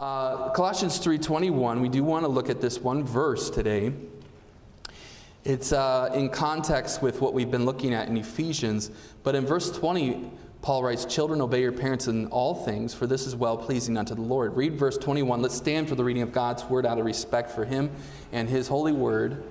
Uh, Colossians 3:21. We do want to look at this one verse today. It's uh, in context with what we've been looking at in Ephesians, but in verse 20, Paul writes, Children, obey your parents in all things, for this is well pleasing unto the Lord. Read verse 21. Let's stand for the reading of God's word out of respect for him and his holy word.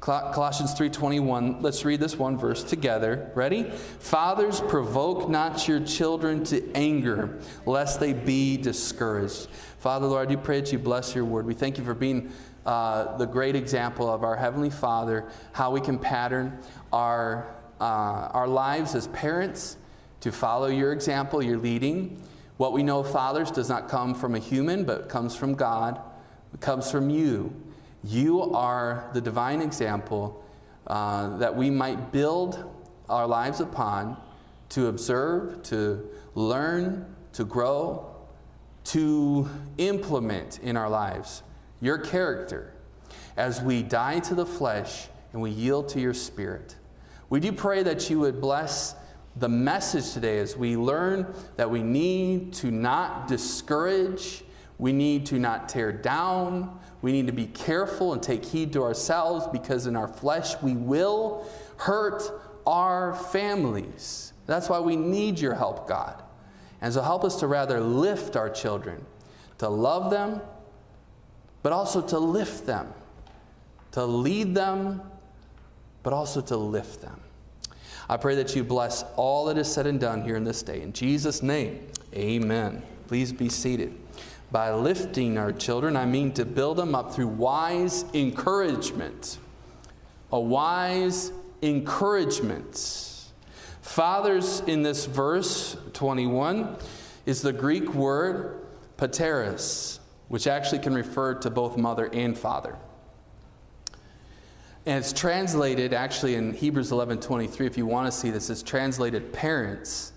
Colossians 3:21. Let's read this one verse together. Ready? Fathers, provoke not your children to anger, lest they be discouraged. Father, Lord, I do pray that you bless your word. We thank you for being uh, the great example of our Heavenly Father, how we can pattern our, uh, our lives as parents to follow your example, your leading. What we know of fathers does not come from a human, but comes from God, it comes from you. You are the divine example uh, that we might build our lives upon to observe, to learn, to grow, to implement in our lives your character as we die to the flesh and we yield to your spirit. We do pray that you would bless the message today as we learn that we need to not discourage, we need to not tear down, we need to be careful and take heed to ourselves because in our flesh we will hurt our families. That's why we need your help, God. And so help us to rather lift our children, to love them, but also to lift them, to lead them, but also to lift them. I pray that you bless all that is said and done here in this day. In Jesus' name, amen. Please be seated. By lifting our children, I mean to build them up through wise encouragement. A wise encouragement. Fathers in this verse 21 is the Greek word pateros, which actually can refer to both mother and father. And it's translated actually in Hebrews 11:23 if you want to see this it's translated parents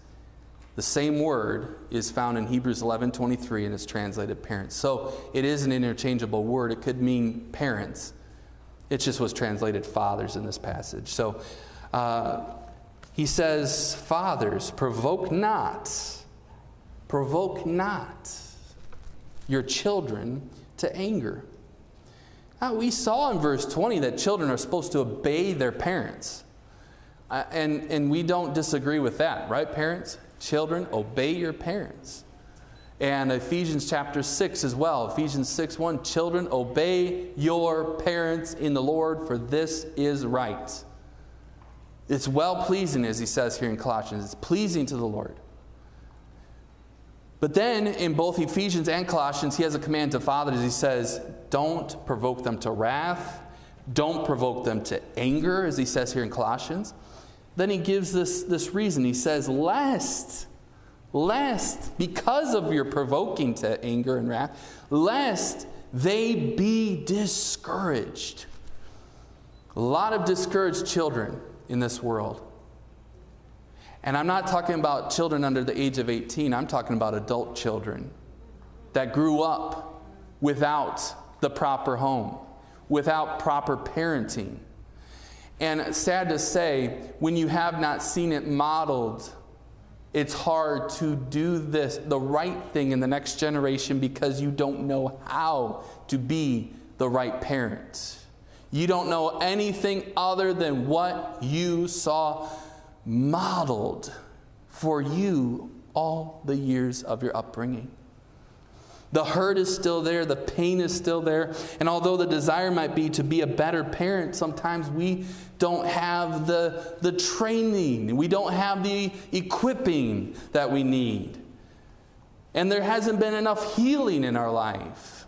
the same word is found in Hebrews 11:23 and it's translated parents. So it is an interchangeable word. It could mean parents. It just was translated fathers in this passage. So uh, he says, Fathers, provoke not, provoke not your children to anger. Now, we saw in verse 20 that children are supposed to obey their parents. Uh, and, and we don't disagree with that, right, parents? Children, obey your parents. And Ephesians chapter 6 as well. Ephesians 6 1 Children, obey your parents in the Lord, for this is right. It's well pleasing, as he says here in Colossians. It's pleasing to the Lord. But then in both Ephesians and Colossians, he has a command to fathers. He says, Don't provoke them to wrath, don't provoke them to anger, as he says here in Colossians. Then he gives this, this reason. He says, Lest, lest, because of your provoking to anger and wrath, lest they be discouraged. A lot of discouraged children in this world. And I'm not talking about children under the age of 18, I'm talking about adult children that grew up without the proper home, without proper parenting and sad to say, when you have not seen it modeled, it's hard to do this, the right thing in the next generation because you don't know how to be the right parent. You don't know anything other than what you saw modeled for you all the years of your upbringing. The hurt is still there, the pain is still there. And although the desire might be to be a better parent, sometimes we don't have the, the training, we don't have the equipping that we need. And there hasn't been enough healing in our life.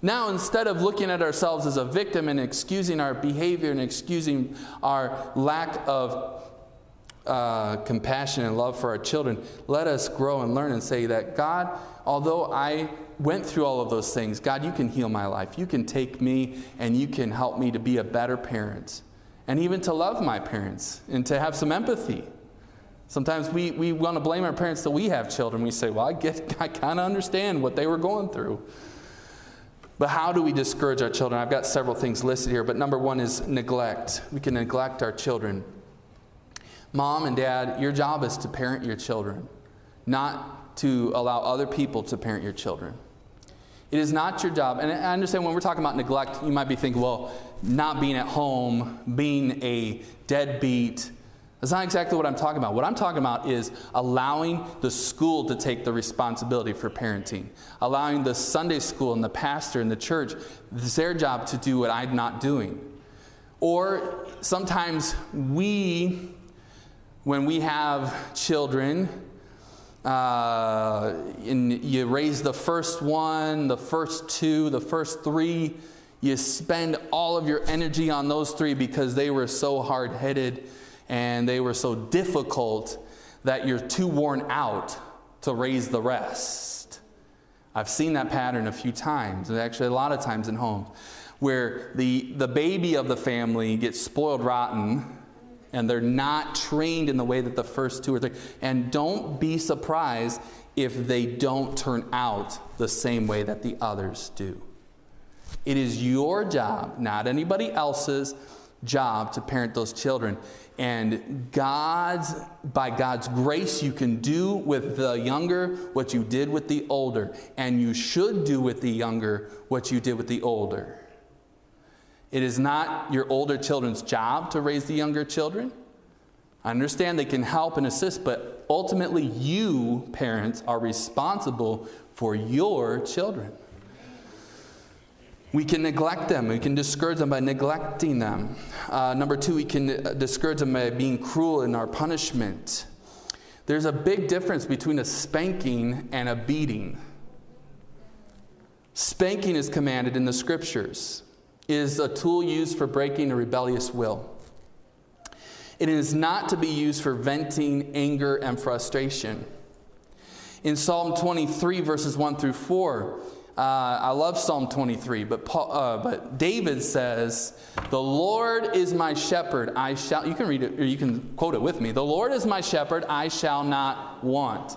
Now, instead of looking at ourselves as a victim and excusing our behavior and excusing our lack of uh, compassion and love for our children, let us grow and learn and say that God, although I went through all of those things, God, you can heal my life. You can take me and you can help me to be a better parent and even to love my parents and to have some empathy. Sometimes we, we want to blame our parents that we have children. We say, well, I, get, I kind of understand what they were going through. But how do we discourage our children? I've got several things listed here, but number one is neglect. We can neglect our children. Mom and dad, your job is to parent your children, not to allow other people to parent your children. It is not your job. And I understand when we're talking about neglect, you might be thinking, well, not being at home, being a deadbeat. That's not exactly what I'm talking about. What I'm talking about is allowing the school to take the responsibility for parenting, allowing the Sunday school and the pastor and the church, it's their job to do what I'm not doing. Or sometimes we, when we have children, uh, and you raise the first one, the first two, the first three, you spend all of your energy on those three because they were so hard headed and they were so difficult that you're too worn out to raise the rest. I've seen that pattern a few times, and actually a lot of times in homes, where the, the baby of the family gets spoiled rotten and they're not trained in the way that the first two or three. And don't be surprised if they don't turn out the same way that the others do. It is your job, not anybody else's job, to parent those children. And God's, by God's grace, you can do with the younger what you did with the older. And you should do with the younger what you did with the older. It is not your older children's job to raise the younger children. I understand they can help and assist, but ultimately, you, parents, are responsible for your children. We can neglect them. We can discourage them by neglecting them. Uh, number two, we can discourage them by being cruel in our punishment. There's a big difference between a spanking and a beating. Spanking is commanded in the scriptures, is a tool used for breaking a rebellious will. It is not to be used for venting anger and frustration. In Psalm 23, verses 1 through 4, uh, I love Psalm 23, but, Paul, uh, but David says, The Lord is my shepherd, I shall, you can read it, or you can quote it with me. The Lord is my shepherd, I shall not want.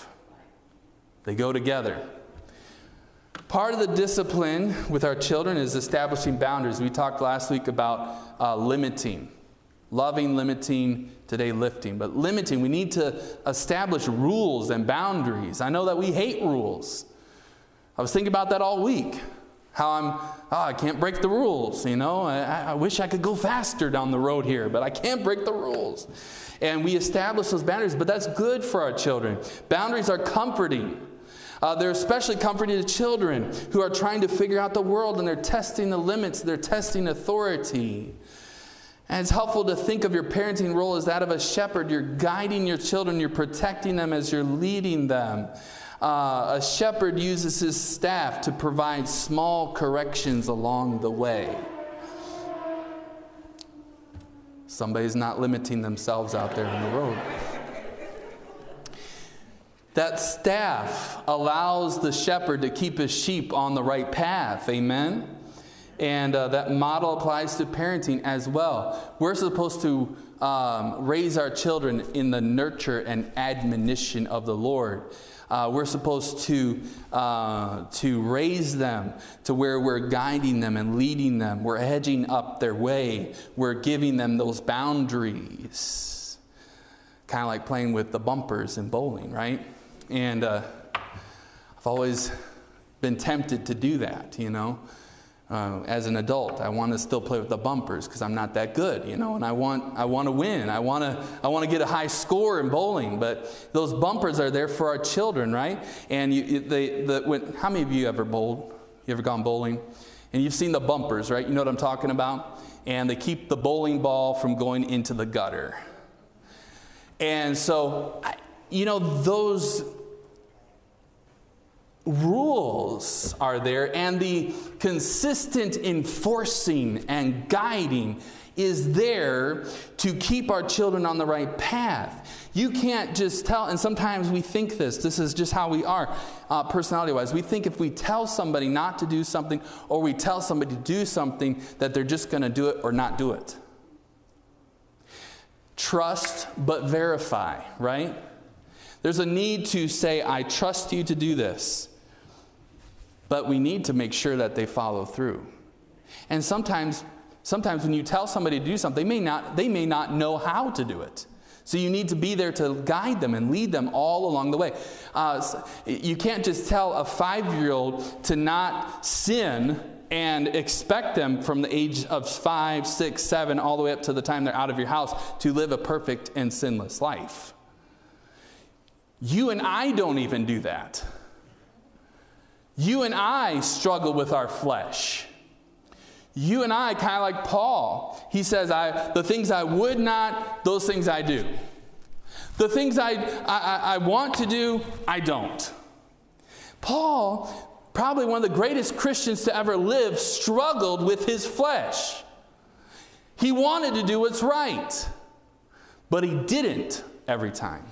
They go together. Part of the discipline with our children is establishing boundaries. We talked last week about uh, limiting, loving, limiting, today lifting. But limiting, we need to establish rules and boundaries. I know that we hate rules. I was thinking about that all week. How I'm, oh, I can't break the rules, you know. I, I wish I could go faster down the road here, but I can't break the rules. And we establish those boundaries, but that's good for our children. Boundaries are comforting. Uh, they're especially comforting to children who are trying to figure out the world and they're testing the limits, they're testing authority. And it's helpful to think of your parenting role as that of a shepherd. You're guiding your children, you're protecting them as you're leading them. Uh, a shepherd uses his staff to provide small corrections along the way. Somebody's not limiting themselves out there on the road. That staff allows the shepherd to keep his sheep on the right path. Amen? And uh, that model applies to parenting as well. We're supposed to um, raise our children in the nurture and admonition of the Lord. Uh, we're supposed to, uh, to raise them to where we're guiding them and leading them. We're hedging up their way. We're giving them those boundaries. Kind of like playing with the bumpers in bowling, right? And uh, I've always been tempted to do that, you know. Uh, as an adult, I want to still play with the bumpers because I'm not that good, you know, and I want I want to win. I want to I want to get a high score in bowling, but those bumpers are there for our children, right? And you, they the when, how many of you ever bowled? You ever gone bowling? And you've seen the bumpers, right? You know what I'm talking about? And they keep the bowling ball from going into the gutter. And so, I, you know, those rules are there, and the consistent enforcing and guiding is there to keep our children on the right path. You can't just tell, and sometimes we think this, this is just how we are uh, personality wise. We think if we tell somebody not to do something or we tell somebody to do something, that they're just going to do it or not do it. Trust but verify, right? There's a need to say, I trust you to do this. But we need to make sure that they follow through. And sometimes, sometimes when you tell somebody to do something, they may not, they may not know how to do it. So you need to be there to guide them and lead them all along the way. Uh, you can't just tell a five year old to not sin and expect them from the age of five, six, seven, all the way up to the time they're out of your house to live a perfect and sinless life. You and I don't even do that. You and I struggle with our flesh. You and I, kind of like Paul, he says, I, The things I would not, those things I do. The things I, I, I want to do, I don't. Paul, probably one of the greatest Christians to ever live, struggled with his flesh. He wanted to do what's right, but he didn't every time.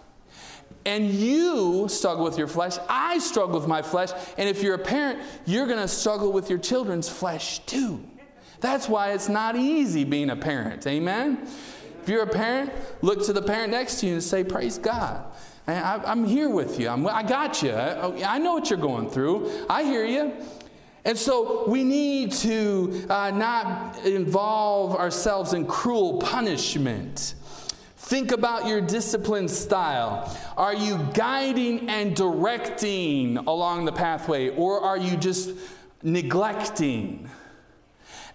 And you struggle with your flesh. I struggle with my flesh. And if you're a parent, you're going to struggle with your children's flesh too. That's why it's not easy being a parent. Amen? If you're a parent, look to the parent next to you and say, Praise God. I, am here with you. I'm, i got you. I, I, know what you're going through. I hear you. And so we need to uh, not involve ourselves in cruel punishment. Think about your discipline style. Are you guiding and directing along the pathway, or are you just neglecting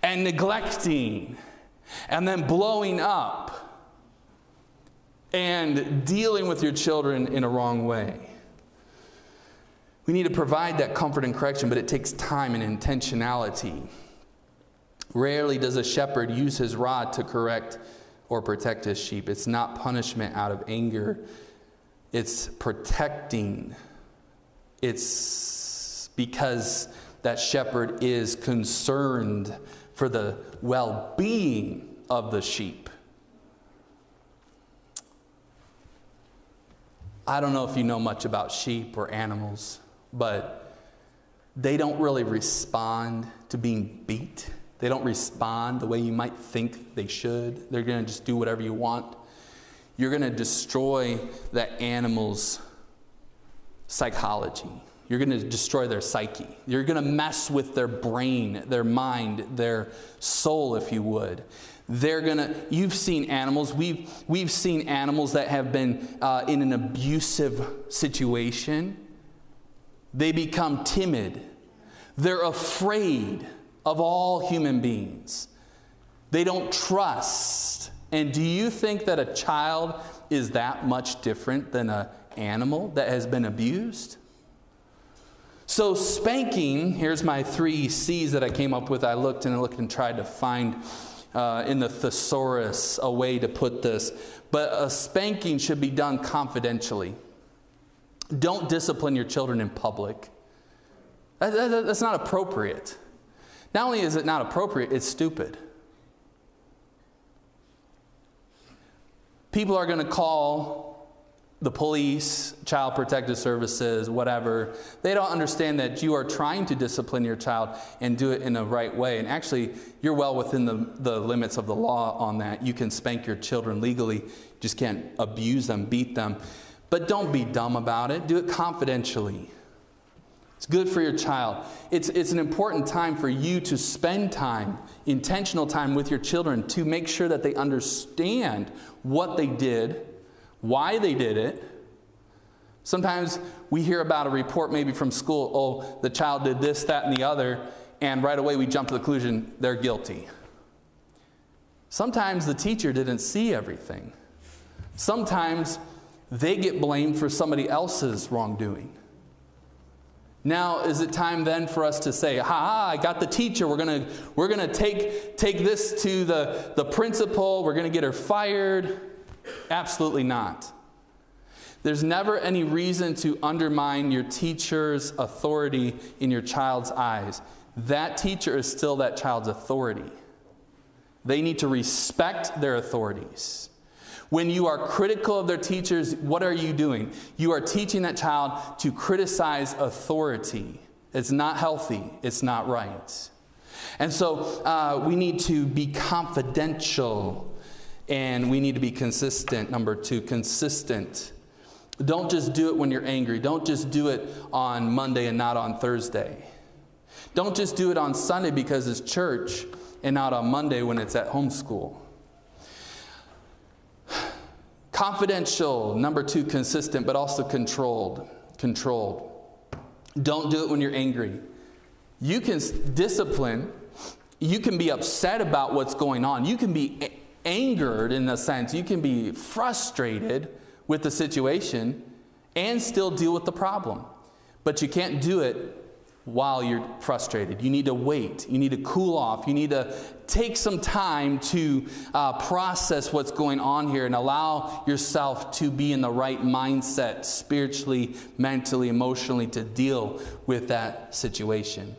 and neglecting and then blowing up and dealing with your children in a wrong way? We need to provide that comfort and correction, but it takes time and intentionality. Rarely does a shepherd use his rod to correct or protect his sheep. It's not punishment out of anger, it's protecting. It's because that shepherd is concerned for the well being of the sheep. I don't know if you know much about sheep or animals, but they don't really respond to being beat. They don't respond the way you might think they should. They're going to just do whatever you want. You're going to destroy that animal's psychology. You're going to destroy their psyche. You're going to mess with their brain, their mind, their soul, if you would. They're going to, you've seen animals, we've, we've seen animals that have been uh, in an abusive situation. They become timid, they're afraid of all human beings. They don't trust. And do you think that a child is that much different than an animal that has been abused? So, spanking, here's my three C's that I came up with. I looked and looked and tried to find uh, in the thesaurus a way to put this. But a spanking should be done confidentially. Don't discipline your children in public. That, that, that's not appropriate. Not only is it not appropriate, it's stupid. People are going to call the police, child protective services, whatever. They don't understand that you are trying to discipline your child and do it in the right way. And actually, you're well within the, the limits of the law on that. You can spank your children legally, just can't abuse them, beat them. But don't be dumb about it, do it confidentially. It's good for your child. It's, it's an important time for you to spend time, intentional time with your children to make sure that they understand what they did, why they did it. Sometimes we hear about a report maybe from school, oh, the child did this, that, and the other, and right away we jump to the conclusion they're guilty. Sometimes the teacher didn't see everything. Sometimes they get blamed for somebody else's wrongdoing. Now, is it time then for us to say, ha ha, I got the teacher. We're to we're gonna take, take this to the, the principal. We're to get her fired? Absolutely not. There's never any reason to undermine your teacher's authority in your child's eyes. That teacher is still that child's authority. They need to respect their authorities. When you are critical of their teachers, what are you doing? You are teaching that child to criticize authority. It's not healthy, it's not right. And so uh, we need to be confidential and we need to be consistent. Number two, consistent. Don't just do it when you're angry. Don't just do it on Monday and not on Thursday. Don't just do it on Sunday because it's church and not on Monday when it's at homeschool. Confidential, number two, consistent, but also controlled. Controlled. Don't do it when you're angry. You can discipline, you can be upset about what's going on, you can be angered in a sense, you can be frustrated with the situation and still deal with the problem. But you can't do it while you're frustrated. You need to wait. You need to cool off. You need to take some time to uh, process what's going on here and allow yourself to be in the right mindset, spiritually, mentally, emotionally, to deal with that situation.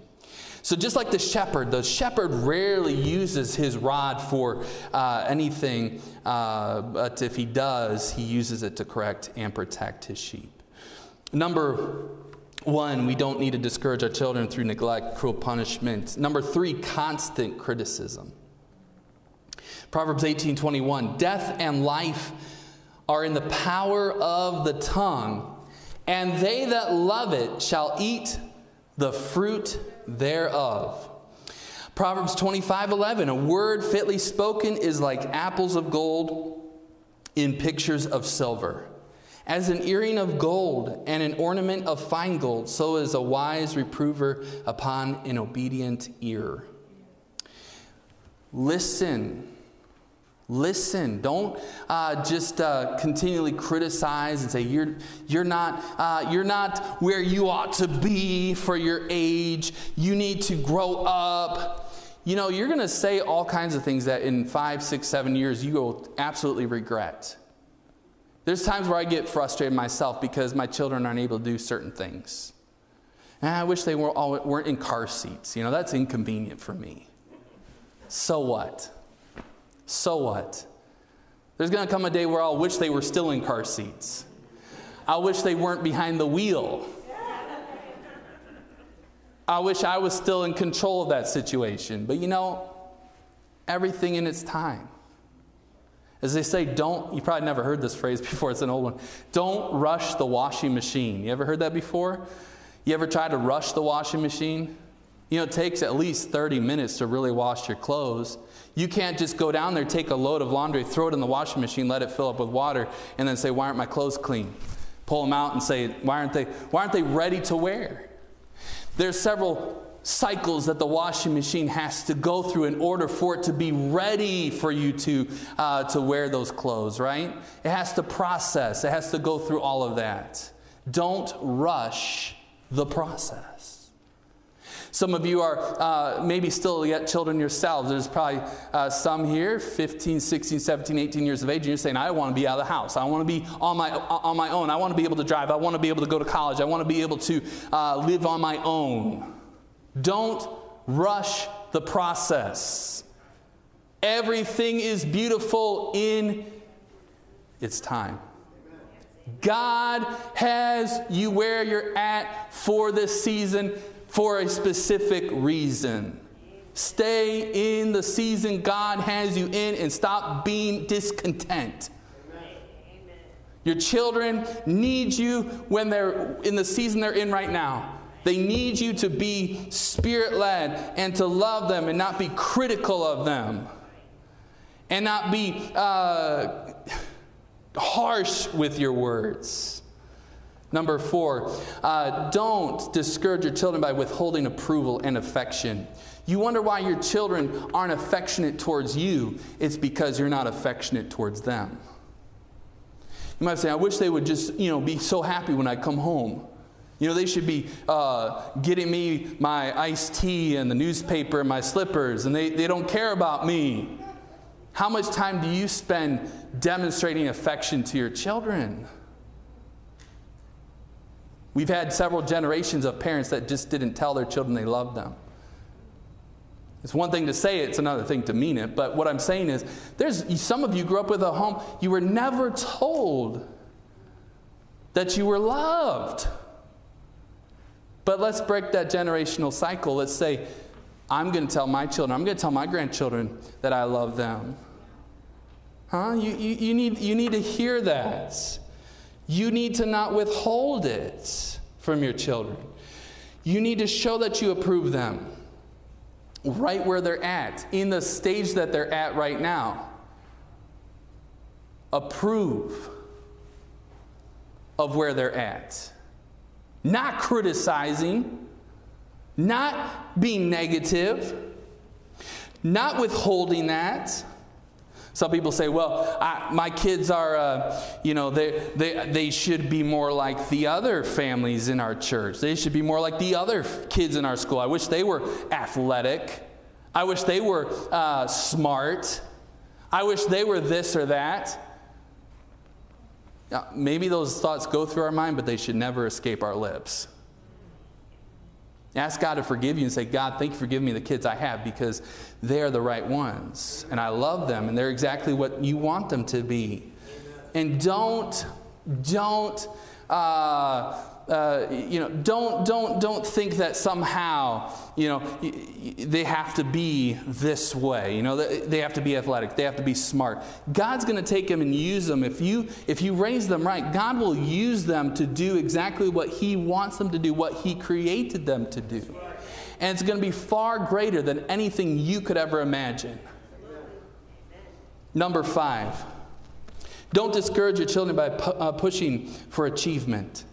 So, just like the shepherd, the shepherd rarely uses his rod for uh, anything, uh, but if he does, he uses it to correct and protect his sheep. Number one, we don't need to discourage our children through neglect, cruel punishment. Number three, constant criticism. Proverbs 18:21, death and life are in the power of the tongue, and they that love it shall eat the fruit thereof. Proverbs 25:11, a word fitly spoken is like apples of gold in pictures of silver. As an earring of gold and an ornament of fine gold, so is a wise reprover upon an obedient ear. Listen. Listen. Don't uh, just uh, continually criticize and say you're you're not uh, you're not where you ought to be for your age. You need to grow up. You know you're going to say all kinds of things that in five, six, seven years you will absolutely regret. There's times where I get frustrated myself because my children aren't able to do certain things. And I wish they were all, weren't in car seats. You know, that's inconvenient for me. So what? So what? There's going to come a day where I'll wish they were still in car seats. I wish they weren't behind the wheel. I wish I was still in control of that situation. But you know, everything in its time. As they say, don't, you probably never heard this phrase before, it's an old one. Don't rush the washing machine. You ever heard that before? You ever tried to rush the washing machine? You know, it takes at least 30 minutes to really wash your clothes. You can't just go down there, take a load of laundry, throw it in the washing machine, let it fill up with water, and then say, Why aren't my clothes clean? Pull them out and say, Why aren't they, why aren't they ready to wear? There's several cycles that the washing machine has to go through in order for it to be ready for you to, uh, to wear those clothes, right? It has to process, it has to go through all of that. Don't rush the process. Some of you are uh, maybe still yet children yourselves. There's probably uh, some here, 15, 16, 17, 18 years of age, and you're saying, I want to be out of the house. I want to be on my, on my own. I want to be able to drive. I want to be able to go to college. I want to be able to uh, live on my own. Don't rush the process. Everything is beautiful in its time. God has you where you're at for this season for a specific reason. Stay in the season God has you in and stop being discontent. Your children need you when they're in the season they're in right now. They need you to be spirit led and to love them and not be critical of them and not be uh, harsh with your words. Number four, uh, don't discourage your children by withholding approval and affection. You wonder why your children aren't affectionate towards you. It's because you're not affectionate towards them. You might say, I wish they would just, you know, be so happy when I come home. You know, they should be uh, getting me my iced tea and the newspaper and my slippers, and they, they don't care about me. How much time do you spend demonstrating affection to your children? We've had several generations of parents that just didn't tell their children they loved them. It's one thing to say it, it's another thing to mean it. But what I'm saying is, there's some of you grew up with a home, you were never told that you were loved. But let's break that generational cycle. Let's say, I'm going to tell my children, I'm going to tell my grandchildren that I love them. Huh? You, you, you, need, you need to hear that. You need to not withhold it from your children. You need to show that you approve them right where they're at, in the stage that they're at right now. Approve of where they're at. Not criticizing, not being negative, not withholding that. Some people say, well, I, my kids are, uh, you know, they, they, they should be more like the other families in our church. They should be more like the other kids in our school. I wish they were athletic. I wish they were uh, smart. I wish they were this or that. Now, maybe those thoughts go through our mind, but they should never escape our lips. Ask God to forgive you and say, God, thank you for giving me the kids I have because they're the right ones. And I love them and they're exactly what you want them to be. And don't, don't, uh, uh, you know, don't, don't, don't think that somehow, you know, they have to be this way. You know, they have to be athletic. They have to be smart. God's going to take them and use them. If you, if you raise them right, God will use them to do exactly what He wants them to do, what He created them to do. And it's going to be far greater than anything you could ever imagine. Number five, don't discourage your children by pu- uh, pushing for achievement.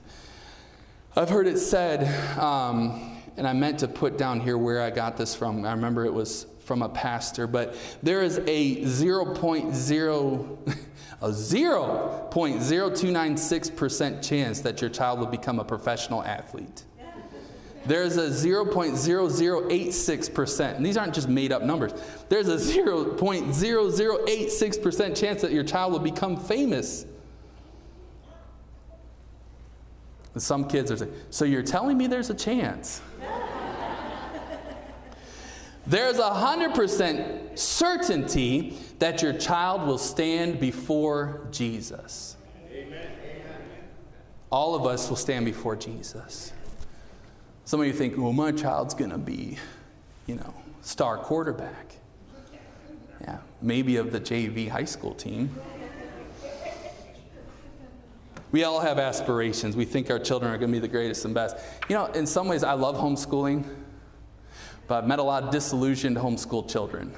I've heard it said, um, and I meant to put down here where I got this from. I remember it was from a pastor, but there is a 0.0 a 0.0296% chance that your child will become a professional athlete. There's a 0.0086%, and these aren't just made up numbers. There's a 0.0086% chance that your child will become famous And some kids are saying, So you're telling me there's a chance? there's a 100% certainty that your child will stand before Jesus. Amen. All of us will stand before Jesus. Some of you think, well, my child's going to be, you know, star quarterback. Yeah, maybe of the JV high school team. We all have aspirations. We think our children are going to be the greatest and best. You know, in some ways, I love homeschooling, but I've met a lot of disillusioned homeschool children.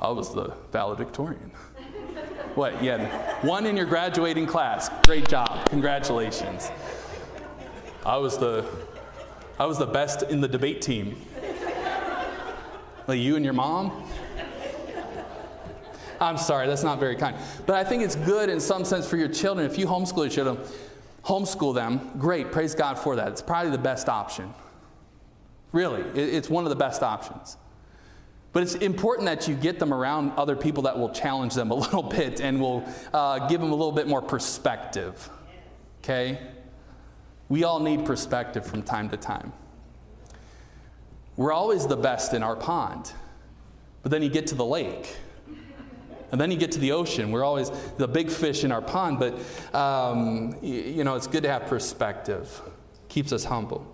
I was the valedictorian. What? Yeah, one in your graduating class. Great job. Congratulations. I was the, I was the best in the debate team. Like you and your mom. I'm sorry, that's not very kind. But I think it's good in some sense for your children. If you homeschool your children, homeschool them, great, praise God for that. It's probably the best option. Really, it's one of the best options. But it's important that you get them around other people that will challenge them a little bit and will uh, give them a little bit more perspective. Okay? We all need perspective from time to time. We're always the best in our pond, but then you get to the lake and then you get to the ocean. We're always the big fish in our pond, but um, you know, it's good to have perspective. Keeps us humble.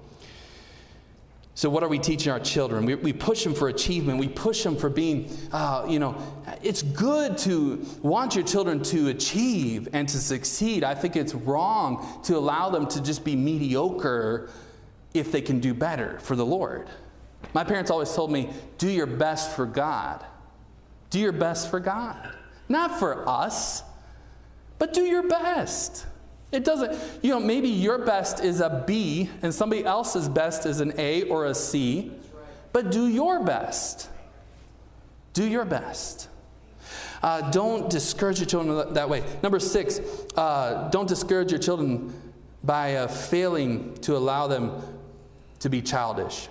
So, what are we teaching our children? We, we push them for achievement. We push them for being, uh, you know, it's good to want your children to achieve and to succeed. I think it's wrong to allow them to just be mediocre if they can do better for the Lord. My parents always told me, do your best for God. Do your best for God. Not for us, but do your best. It doesn't, you know, maybe your best is a B and somebody else's best is an A or a C, but do your best. Do your best. Uh, don't discourage your children that way. Number six, uh, don't discourage your children by uh, failing to allow them to be childish.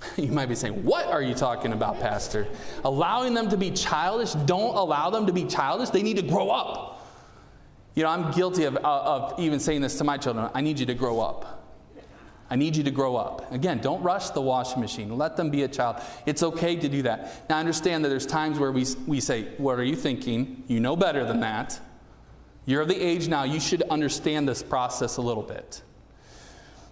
You might be saying, What are you talking about, Pastor? Allowing them to be childish? Don't allow them to be childish. They need to grow up. You know, I'm guilty of, uh, of even saying this to my children I need you to grow up. I need you to grow up. Again, don't rush the washing machine. Let them be a child. It's okay to do that. Now, understand that there's times where we, we say, What are you thinking? You know better than that. You're of the age now, you should understand this process a little bit.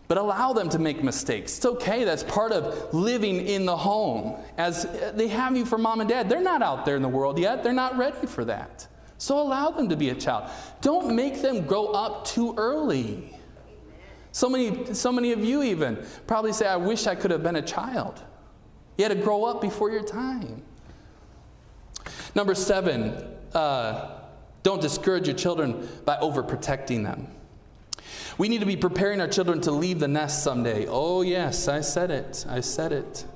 But allow them to make mistakes. It's okay. That's part of living in the home. As they have you for mom and dad, they're not out there in the world yet. They're not ready for that. So allow them to be a child. Don't make them grow up too early. So many, so many of you even probably say, I wish I could have been a child. You had to grow up before your time. Number seven, uh, don't discourage your children by overprotecting them. We need to be preparing our children to leave the nest someday. Oh, yes, I said it. I said it.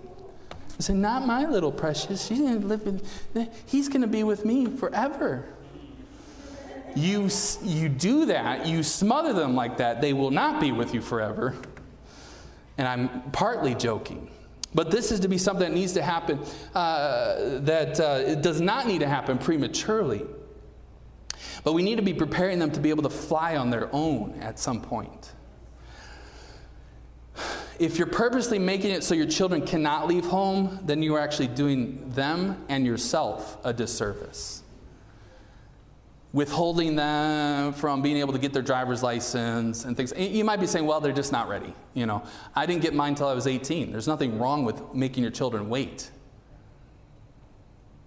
I said, Not my little precious. She's going to live with, he's going to be with me forever you, you do that, you smother them like that, they will not be with you forever. And I'm partly joking. But this is to be something that needs to happen, uh, that uh, does not need to happen prematurely. But we need to be preparing them to be able to fly on their own at some point. If you're purposely making it so your children cannot leave home, then you are actually doing them and yourself a disservice withholding them from being able to get their driver's license and things. You might be saying, well, they're just not ready. You know, I didn't get mine until I was 18. There's nothing wrong with making your children wait.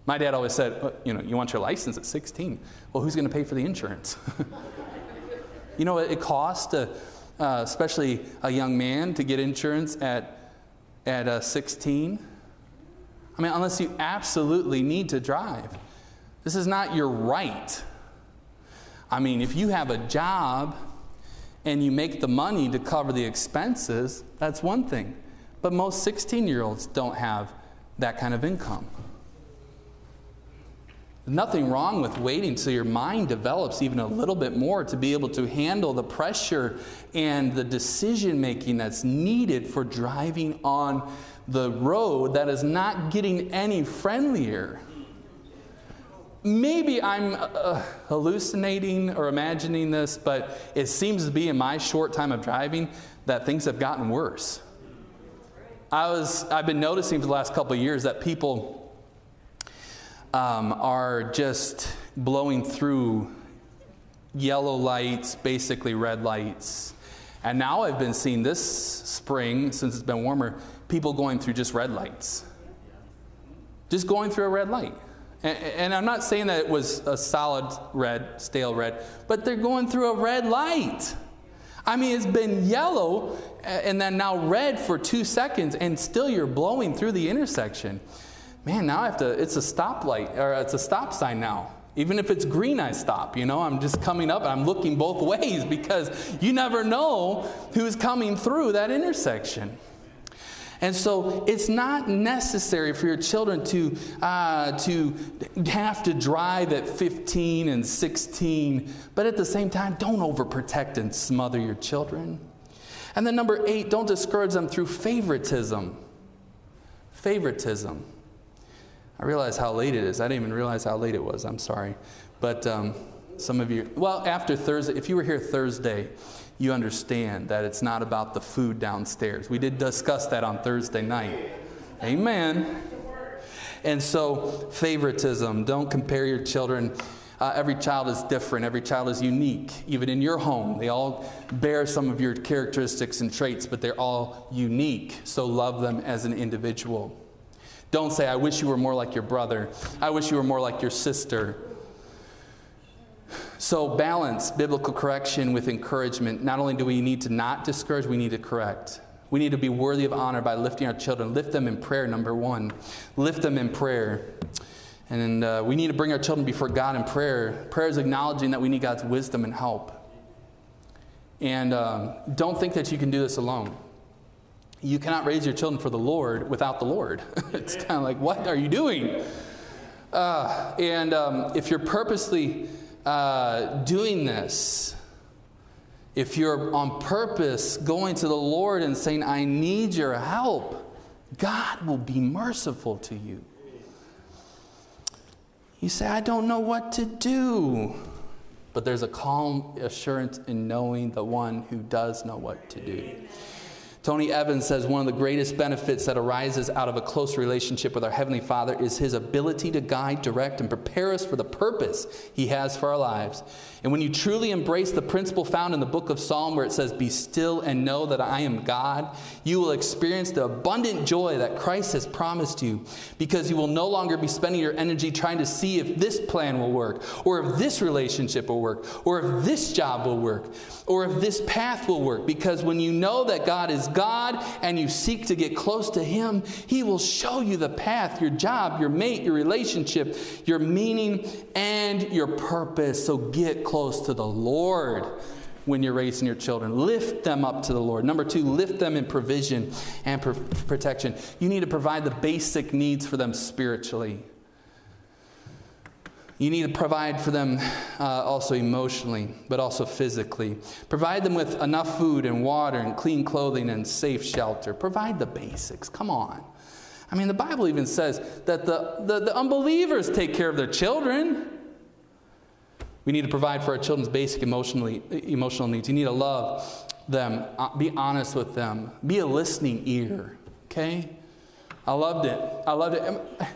My dad always said, uh, you know, you want your license at 16. Well, who's going to pay for the insurance? you know, it costs, uh, especially a young man, to get insurance at, at uh, 16. I mean, unless you absolutely need to drive. This is not your right. I mean, if you have a job and you make the money to cover the expenses, that's one thing. But most 16 year olds don't have that kind of income. Nothing wrong with waiting so your mind develops even a little bit more to be able to handle the pressure and the decision making that's needed for driving on the road that is not getting any friendlier maybe I'm uh, hallucinating or imagining this, but it seems to be in my short time of driving that things have gotten worse. I was, I've been noticing for the last couple years that people um, are just blowing through yellow lights, basically red lights. And now I've been seeing this spring, since it's been warmer, people going through just red lights. Just going through a red light. And, and I'm not saying that it was a solid red, stale red, but they're going through a red light. I mean, it's been yellow and then now red for two seconds, and still you're blowing through the intersection. Man, now I have to, it's a stoplight, or it's a stop sign now. Even if it's green, I stop. You know, I'm just coming up and I'm looking both ways because you never know who's coming through that intersection. And so it's not necessary for your children to, uh, to have to drive at 15 and 16, but at the same time, don't overprotect and smother your children. And then number eight, don't discourage them through favoritism. Favoritism. I realize how late it is. I didn't even realize how late it was. I'm sorry. But um, some of you, well, after Thursday, if you were here Thursday, you understand that it's not about the food downstairs. We did discuss that on Thursday night. Amen. And so, favoritism, don't compare your children. Uh, every child is different, every child is unique. Even in your home, they all bear some of your characteristics and traits, but they're all unique. So, love them as an individual. Don't say, I wish you were more like your brother. I wish you were more like your sister. So, balance biblical correction with encouragement. Not only do we need to not discourage, we need to correct. We need to be worthy of honor by lifting our children. Lift them in prayer, number one. Lift them in prayer. And uh, we need to bring our children before God in prayer. Prayer is acknowledging that we need God's wisdom and help. And um, don't think that you can do this alone. You cannot raise your children for the Lord without the Lord. it's kind of like, what are you doing? Uh, and um, if you're purposely uh, doing this, if you're on purpose going to the Lord and saying, I need your help, God will be merciful to you. You say, I don't know what to do. but there's a calm assurance in knowing the one who does know what to do. Tony Evans says one of the greatest benefits that arises out of a close relationship with our Heavenly Father is His ability to guide, direct, and prepare us for the purpose He has for our lives. And when you truly embrace the principle found in the book of Psalm where it says, Be still and know that I am God, you will experience the abundant joy that Christ has promised you because you will no longer be spending your energy trying to see if this plan will work, or if this relationship will work, or if this job will work, or if this path will work. Because when you know that God is God and you seek to get close to Him, He will show you the path, your job, your mate, your relationship, your meaning, and your purpose. So get close to the Lord when you're raising your children. Lift them up to the Lord. Number two, lift them in provision and pr- protection. You need to provide the basic needs for them spiritually. You need to provide for them uh, also emotionally, but also physically. Provide them with enough food and water and clean clothing and safe shelter. Provide the basics. Come on. I mean, the Bible even says that the, the, the unbelievers take care of their children. We need to provide for our children's basic emotionally, emotional needs. You need to love them, uh, be honest with them, be a listening ear. Okay? I loved it. I loved it.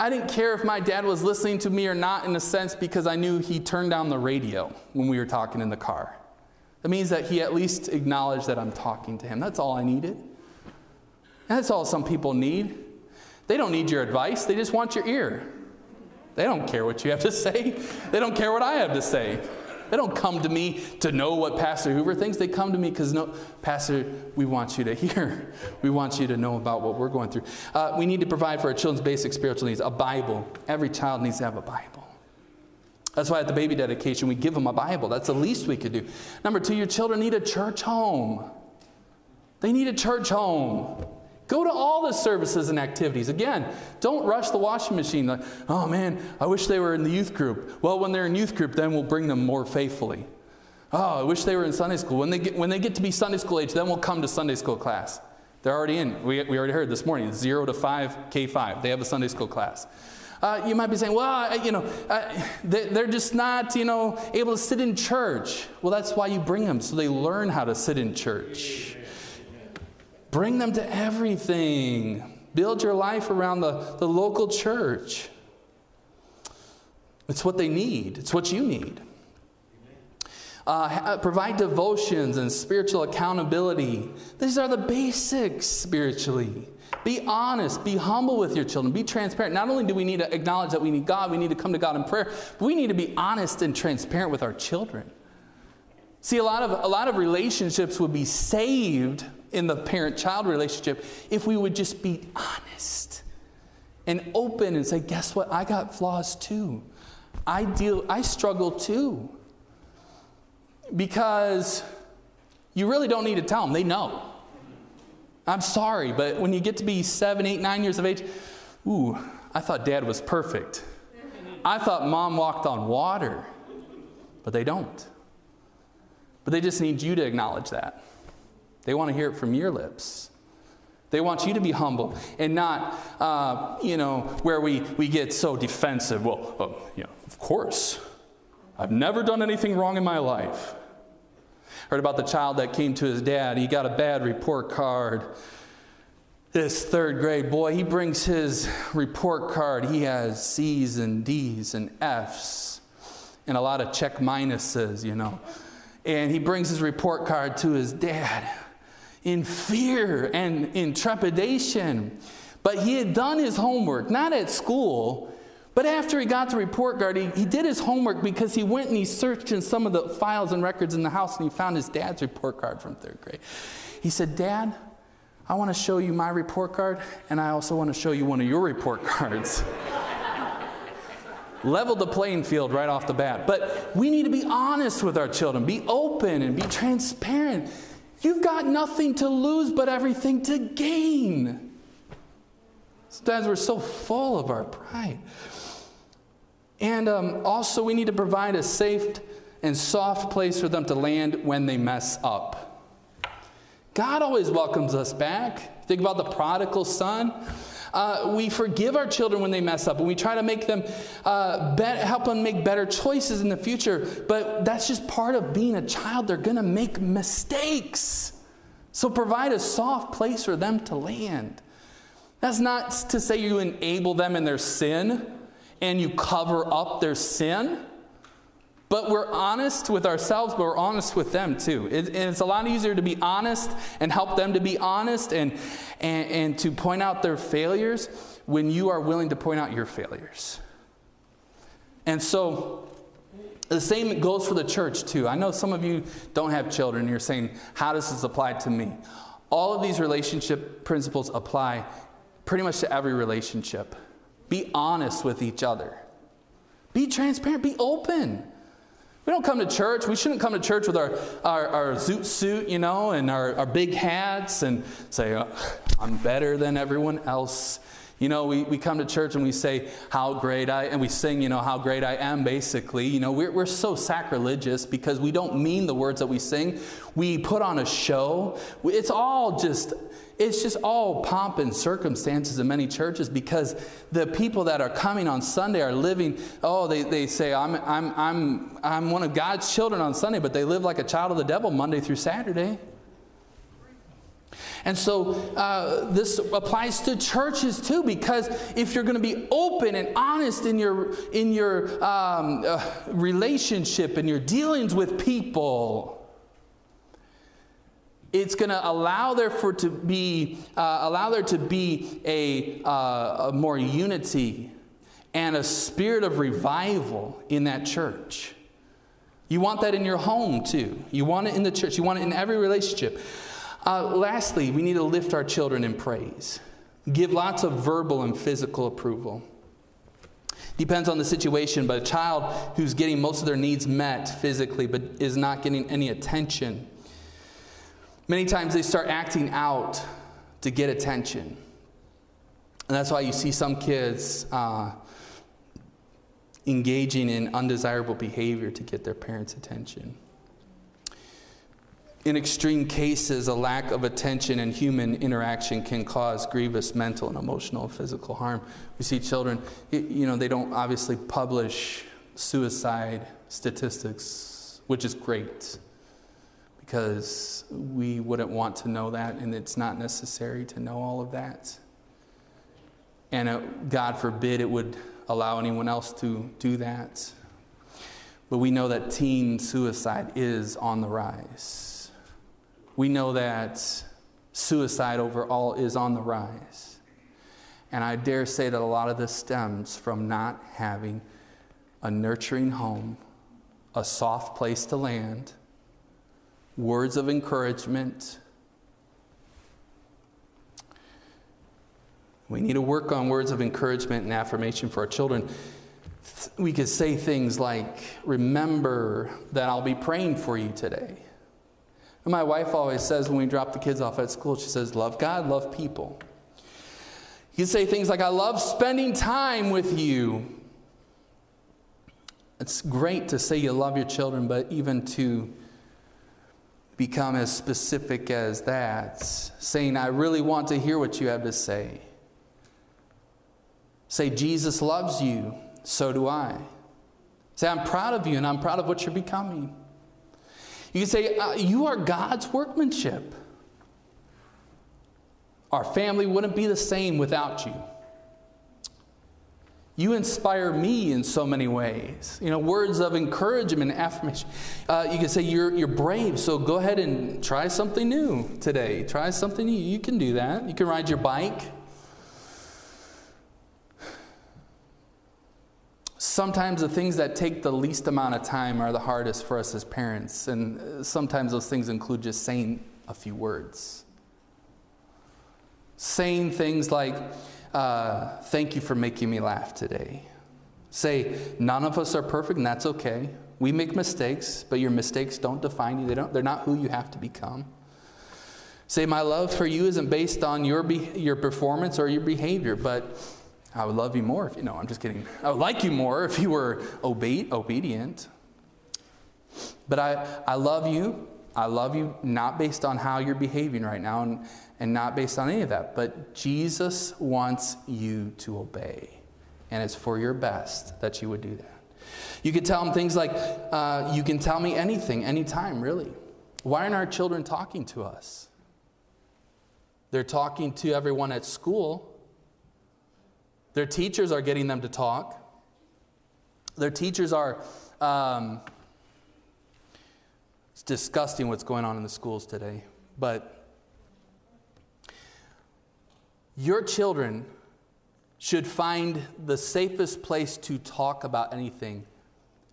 I didn't care if my dad was listening to me or not, in a sense, because I knew he turned down the radio when we were talking in the car. That means that he at least acknowledged that I'm talking to him. That's all I needed. that's all some people need. They don't need your advice, they just want your ear. They don't care what you have to say, they don't care what I have to say. They don't come to me to know what Pastor Hoover thinks. They come to me because, no, Pastor, we want you to hear. We want you to know about what we're going through. Uh, we need to provide for our children's basic spiritual needs a Bible. Every child needs to have a Bible. That's why at the baby dedication, we give them a Bible. That's the least we could do. Number two, your children need a church home. They need a church home. Go to all the services and activities. Again, don't rush the washing machine. Like, oh man, I wish they were in the youth group. Well, when they're in youth group, then we'll bring them more faithfully. Oh, I wish they were in Sunday school. When they get, when they get to be Sunday school age, then we'll come to Sunday school class. They're already in. We, we already heard this morning, 0 to 5, K5. They have a Sunday school class. Uh, you might be saying, well, I, you know, uh, they, are just not, you know, able to sit in church. Well, that's why you bring them, so they learn how to sit in church. Bring them to everything. Build your life around the, the local church. It's what they need, it's what you need. Uh, uh, provide devotions and spiritual accountability. These are the basics spiritually. Be honest, be humble with your children, be transparent. Not only do we need to acknowledge that we need God, we need to come to God in prayer, but we need to be honest and transparent with our children. See, a lot of, a lot of relationships would be saved in the parent child relationship if we would just be honest and open and say, guess what? I got flaws too. I deal, I struggle too. Because you really don't need to tell them, they know. I'm sorry, but when you get to be seven, eight, nine years of age, ooh, I thought dad was perfect. I thought mom walked on water, but they don't. But they just need you to acknowledge that. They want to hear it from your lips. They want you to be humble and not, uh, you know, where we, we get so defensive. Well, uh, you know, of course. I've never done anything wrong in my life. Heard about the child that came to his dad. He got a bad report card. This third grade boy, he brings his report card. He has C's and D's and F's and a lot of check minuses, you know. And he brings his report card to his dad in fear and in trepidation. But he had done his homework, not at school, but after he got the report card, he, he did his homework because he went and he searched in some of the files and records in the house and he found his dad's report card from third grade. He said, Dad, I want to show you my report card, and I also want to show you one of your report cards. Leveled the playing field right off the bat. But we need to be honest with our children, be open and be transparent. You've got nothing to lose but everything to gain. Sometimes we're so full of our pride. And um, also, we need to provide a safe and soft place for them to land when they mess up. God always welcomes us back. Think about the prodigal son. Uh, we forgive our children when they mess up, and we try to make them uh, be- help them make better choices in the future. But that's just part of being a child. They're going to make mistakes. So provide a soft place for them to land. That's not to say you enable them in their sin and you cover up their sin. But we're honest with ourselves, but we're honest with them too. It, and it's a lot easier to be honest and help them to be honest and, and, and to point out their failures when you are willing to point out your failures. And so the same goes for the church too. I know some of you don't have children. You're saying, how does this apply to me? All of these relationship principles apply pretty much to every relationship. Be honest with each other. Be transparent. Be open. We don't come to church. We shouldn't come to church with our, our, our zoot suit, you know, and our, our big hats and say, oh, I'm better than everyone else. You know, we, we come to church and we say, How great I and we sing, you know, how great I am, basically. You know, we're, we're so sacrilegious because we don't mean the words that we sing. We put on a show. It's all just it's just all pomp and circumstances in many churches because the people that are coming on Sunday are living, oh, they, they say, I'm, I'm, I'm, I'm one of God's children on Sunday, but they live like a child of the devil Monday through Saturday. And so uh, this applies to churches too, because if you're going to be open and honest in your in your um, uh, relationship and your dealings with people, it's going to allow there for to be uh, allow there to be a, uh, a more unity and a spirit of revival in that church. You want that in your home too. You want it in the church. You want it in every relationship. Uh, lastly, we need to lift our children in praise. Give lots of verbal and physical approval. Depends on the situation, but a child who's getting most of their needs met physically but is not getting any attention Many times they start acting out to get attention. And that's why you see some kids uh, engaging in undesirable behavior to get their parents' attention. In extreme cases, a lack of attention and human interaction can cause grievous mental and emotional and physical harm. We see children, you know, they don't obviously publish suicide statistics, which is great because we wouldn't want to know that, and it's not necessary to know all of that. And it, uh, God forbid it would allow anyone else to do that. But we know that teen suicide is on the rise. We know that suicide overall is on the rise. And I dare say that a lot of this stems from not having a nurturing home, a soft place to land, words of encouragement. We need to work on words of encouragement and affirmation for our children. We could say things like, Remember that I'll be praying for you today. And my wife always says when we drop the kids off at school, she says, Love God, love people. You could say things like, I love spending time with you. It's great to say you love your children, but even to become as specific as that, saying, I really want to hear what you have to say. Say, Jesus loves you, so do I. Say, I'm proud of you and I'm proud of what you're becoming. You can say, uh, You are God's workmanship. Our family wouldn't be the same without you. You inspire me in so many ways. You know, words of encouragement, affirmation. Uh, you can say you're, you're brave, so go ahead and try something new today. Try something new. You can do that. You can ride your bike. Sometimes the things that take the least amount of time are the hardest for us as parents. And uh, sometimes those things include just saying a few words. Saying things like, uh, thank you for making me laugh today. Say, none of us are perfect, and that's okay. We make mistakes, but your mistakes don't define you. They don't, they're not who you have to become. Say, my love for you isn't based on your, be- your performance or your behavior, but I would love you more if you know, I'm just kidding. I would like you more if you were obe- obedient. But I, I love you. I love you not based on how you're behaving right now. And, and not based on any of that. But Jesus wants you to obey, and it's for your best that you would do that. You could tell him things like, uh, You can tell me anything, anytime, really. Why aren't our children talking to us? They're talking to everyone at school. Their teachers are getting them to talk. Their teachers are. Um, it's disgusting what's going on in the schools today. But your children should find the safest place to talk about anything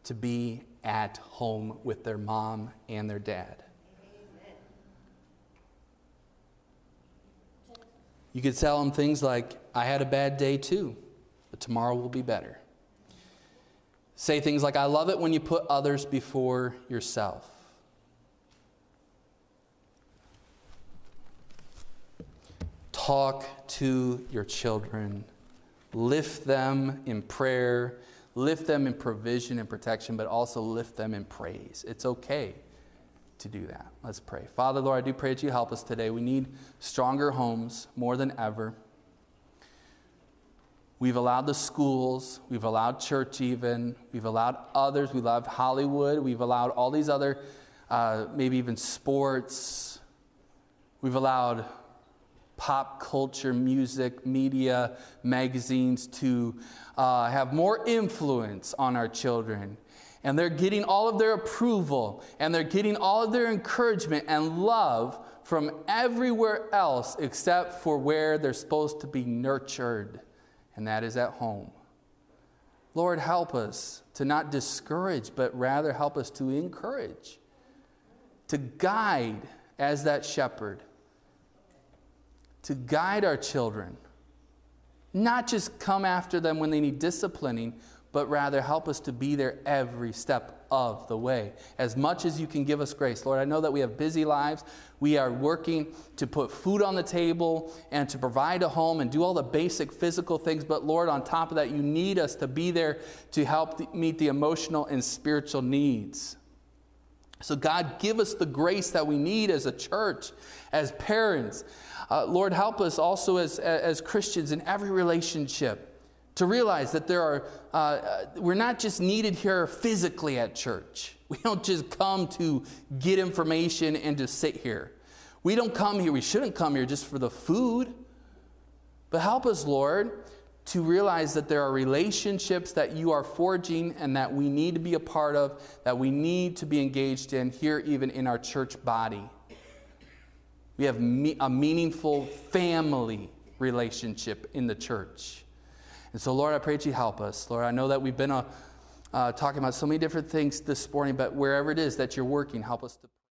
to be at home with their mom and their dad. You could tell them things like, I had a bad day too, but tomorrow will be better. Say things like, I love it when you put others before yourself. Talk to your children, lift them in prayer, lift them in provision and protection, but also lift them in praise. It's okay to do that. Let's pray. Father, Lord, I do pray that you help us today. We need stronger homes more than ever. We've allowed the schools, we've allowed church, even, we've allowed others, we've allowed Hollywood, we've allowed all these other, uh, maybe even sports. We've allowed pop culture, music, media, magazines to uh, have more influence on our children and they're getting all of their approval and they're getting all of their encouragement and love from everywhere else except for where they're supposed to be nurtured, and that is at home. Lord, help us to not discourage, but rather help us to encourage, to guide as that shepherd, to guide our children, not just come after them when they need disciplining, but rather help us to be there every step of the way. As much as you can give us grace. Lord, I know that we have busy lives. We are working to put food on the table and to provide a home and do all the basic physical things. But Lord, on top of that, you need us to be there to help meet the emotional and spiritual needs. So, God, give us the grace that we need as a church, as parents. Uh, Lord, help us also as, as Christians in every relationship to realize that there are, uh, uh, we're not just needed here physically at church. We don't just come to get information and to sit here. We don't come here, we shouldn't come here just for the food. But help us, Lord, to realize that there are relationships that you are forging and that we need to be a part of, that we need to be engaged in here, even in our church body. We have me- a meaningful family relationship in the church. And so, Lord, I pray that you help us. Lord, I know that we've been uh, uh, talking about so many different things this morning, but wherever it is that you're working, help us to.